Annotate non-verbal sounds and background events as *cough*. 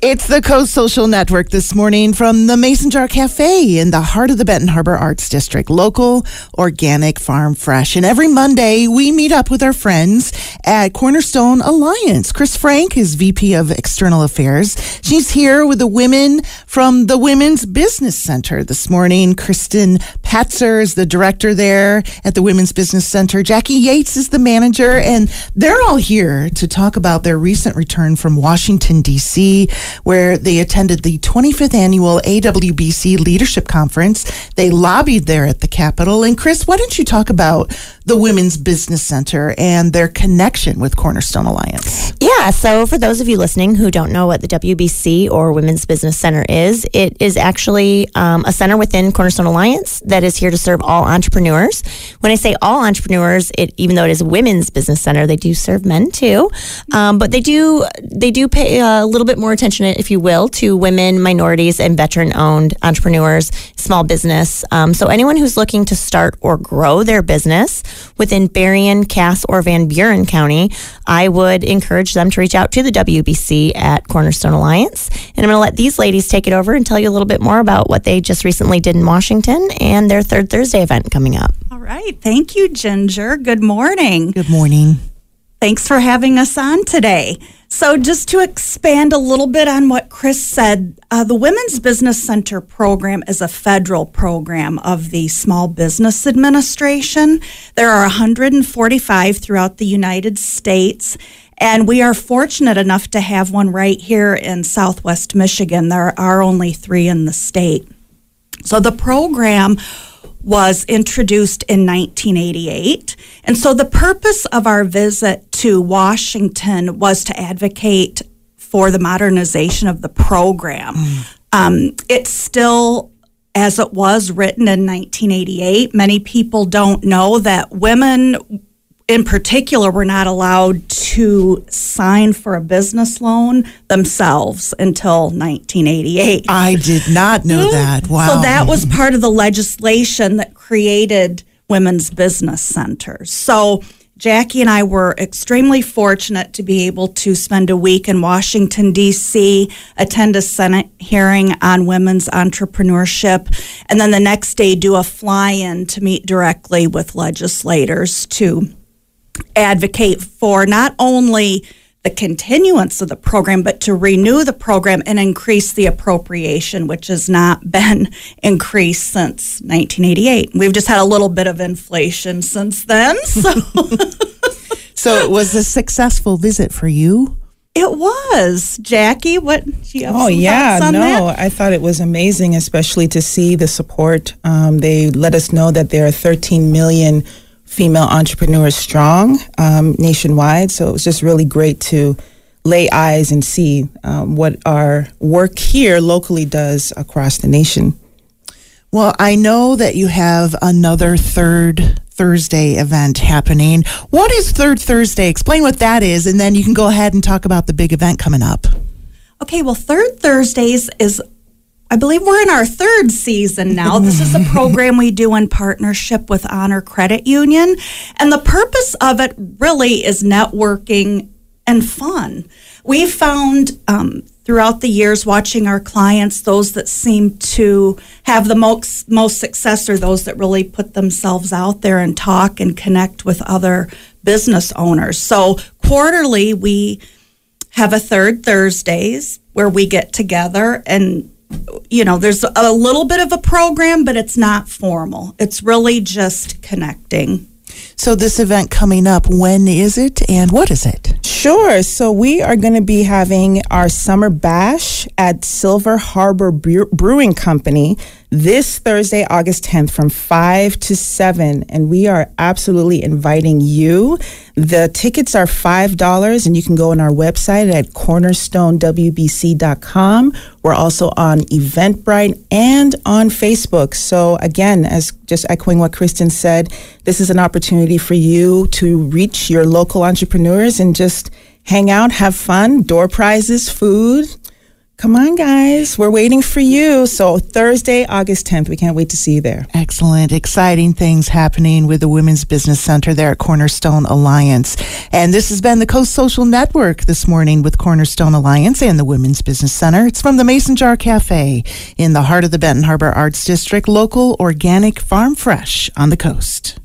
It's the Coast Social Network this morning from the Mason Jar Cafe in the heart of the Benton Harbor Arts District. Local, organic, farm fresh. And every Monday, we meet up with our friends at Cornerstone Alliance. Chris Frank is VP of External Affairs. She's here with the women from the Women's Business Center this morning. Kristen Patzer is the director there at the Women's Business Center. Jackie Yates is the manager, and they're all here to talk about their recent return from Washington, D.C where they attended the 25th annual AWBC Leadership Conference. They lobbied there at the Capitol. And Chris, why don't you talk about the Women's Business Center and their connection with Cornerstone Alliance? Yeah, so for those of you listening who don't know what the WBC or Women's Business Center is, it is actually um, a center within Cornerstone Alliance that is here to serve all entrepreneurs. When I say all entrepreneurs, it even though it is women's business center, they do serve men too, um, but they do they do pay a little bit more attention, if you will, to women, minorities, and veteran-owned entrepreneurs, small business. Um, so anyone who's looking to start or grow their business within Berrien, Cass, or Van Buren County, I would encourage them to reach out to the WBC at Cornerstone Alliance. And I'm going to let these ladies take it over and tell you a little bit more about what they just recently did in Washington and their third Thursday event coming up. All right. Thank you, Ginger. Good morning. Good morning. Thanks for having us on today. So, just to expand a little bit on what Chris said, uh, the Women's Business Center program is a federal program of the Small Business Administration. There are 145 throughout the United States, and we are fortunate enough to have one right here in Southwest Michigan. There are only three in the state. So, the program was introduced in 1988. And so the purpose of our visit to Washington was to advocate for the modernization of the program. Mm. Um, it's still as it was written in 1988. Many people don't know that women in particular were not allowed to sign for a business loan themselves until 1988. I did not know hmm? that. Wow. So that was part of the legislation that created women's business centers. So Jackie and I were extremely fortunate to be able to spend a week in Washington, D.C., attend a Senate hearing on women's entrepreneurship, and then the next day do a fly in to meet directly with legislators to advocate for not only the continuance of the program, but to renew the program and increase the appropriation, which has not *laughs* been increased since 1988. We've just had a little bit of inflation since then. *laughs* So, so it was a successful visit for you. It was, Jackie. What? oh yeah, no, that? I thought it was amazing, especially to see the support. Um, they let us know that there are 13 million female entrepreneurs strong um, nationwide. So it was just really great to lay eyes and see um, what our work here locally does across the nation. Well, I know that you have another third Thursday event happening. What is Third Thursday? Explain what that is, and then you can go ahead and talk about the big event coming up. Okay, well, Third Thursdays is I believe we're in our third season now. This is a program we do in partnership with Honor Credit Union. And the purpose of it really is networking and fun. We found um, throughout the years watching our clients, those that seem to have the most, most success are those that really put themselves out there and talk and connect with other business owners. So quarterly, we have a third Thursdays where we get together and you know, there's a little bit of a program, but it's not formal. It's really just connecting. So, this event coming up, when is it and what is it? Sure. So, we are going to be having our summer bash at Silver Harbor Brewing Company this Thursday, August 10th from 5 to 7. And we are absolutely inviting you. The tickets are $5, and you can go on our website at cornerstonewbc.com. We're also on Eventbrite and on Facebook. So, again, as just echoing what Kristen said, this is an opportunity for you to reach your local entrepreneurs and just hang out, have fun, door prizes, food Come on, guys. We're waiting for you. So, Thursday, August 10th. We can't wait to see you there. Excellent. Exciting things happening with the Women's Business Center there at Cornerstone Alliance. And this has been the Coast Social Network this morning with Cornerstone Alliance and the Women's Business Center. It's from the Mason Jar Cafe in the heart of the Benton Harbor Arts District, local, organic, farm fresh on the coast.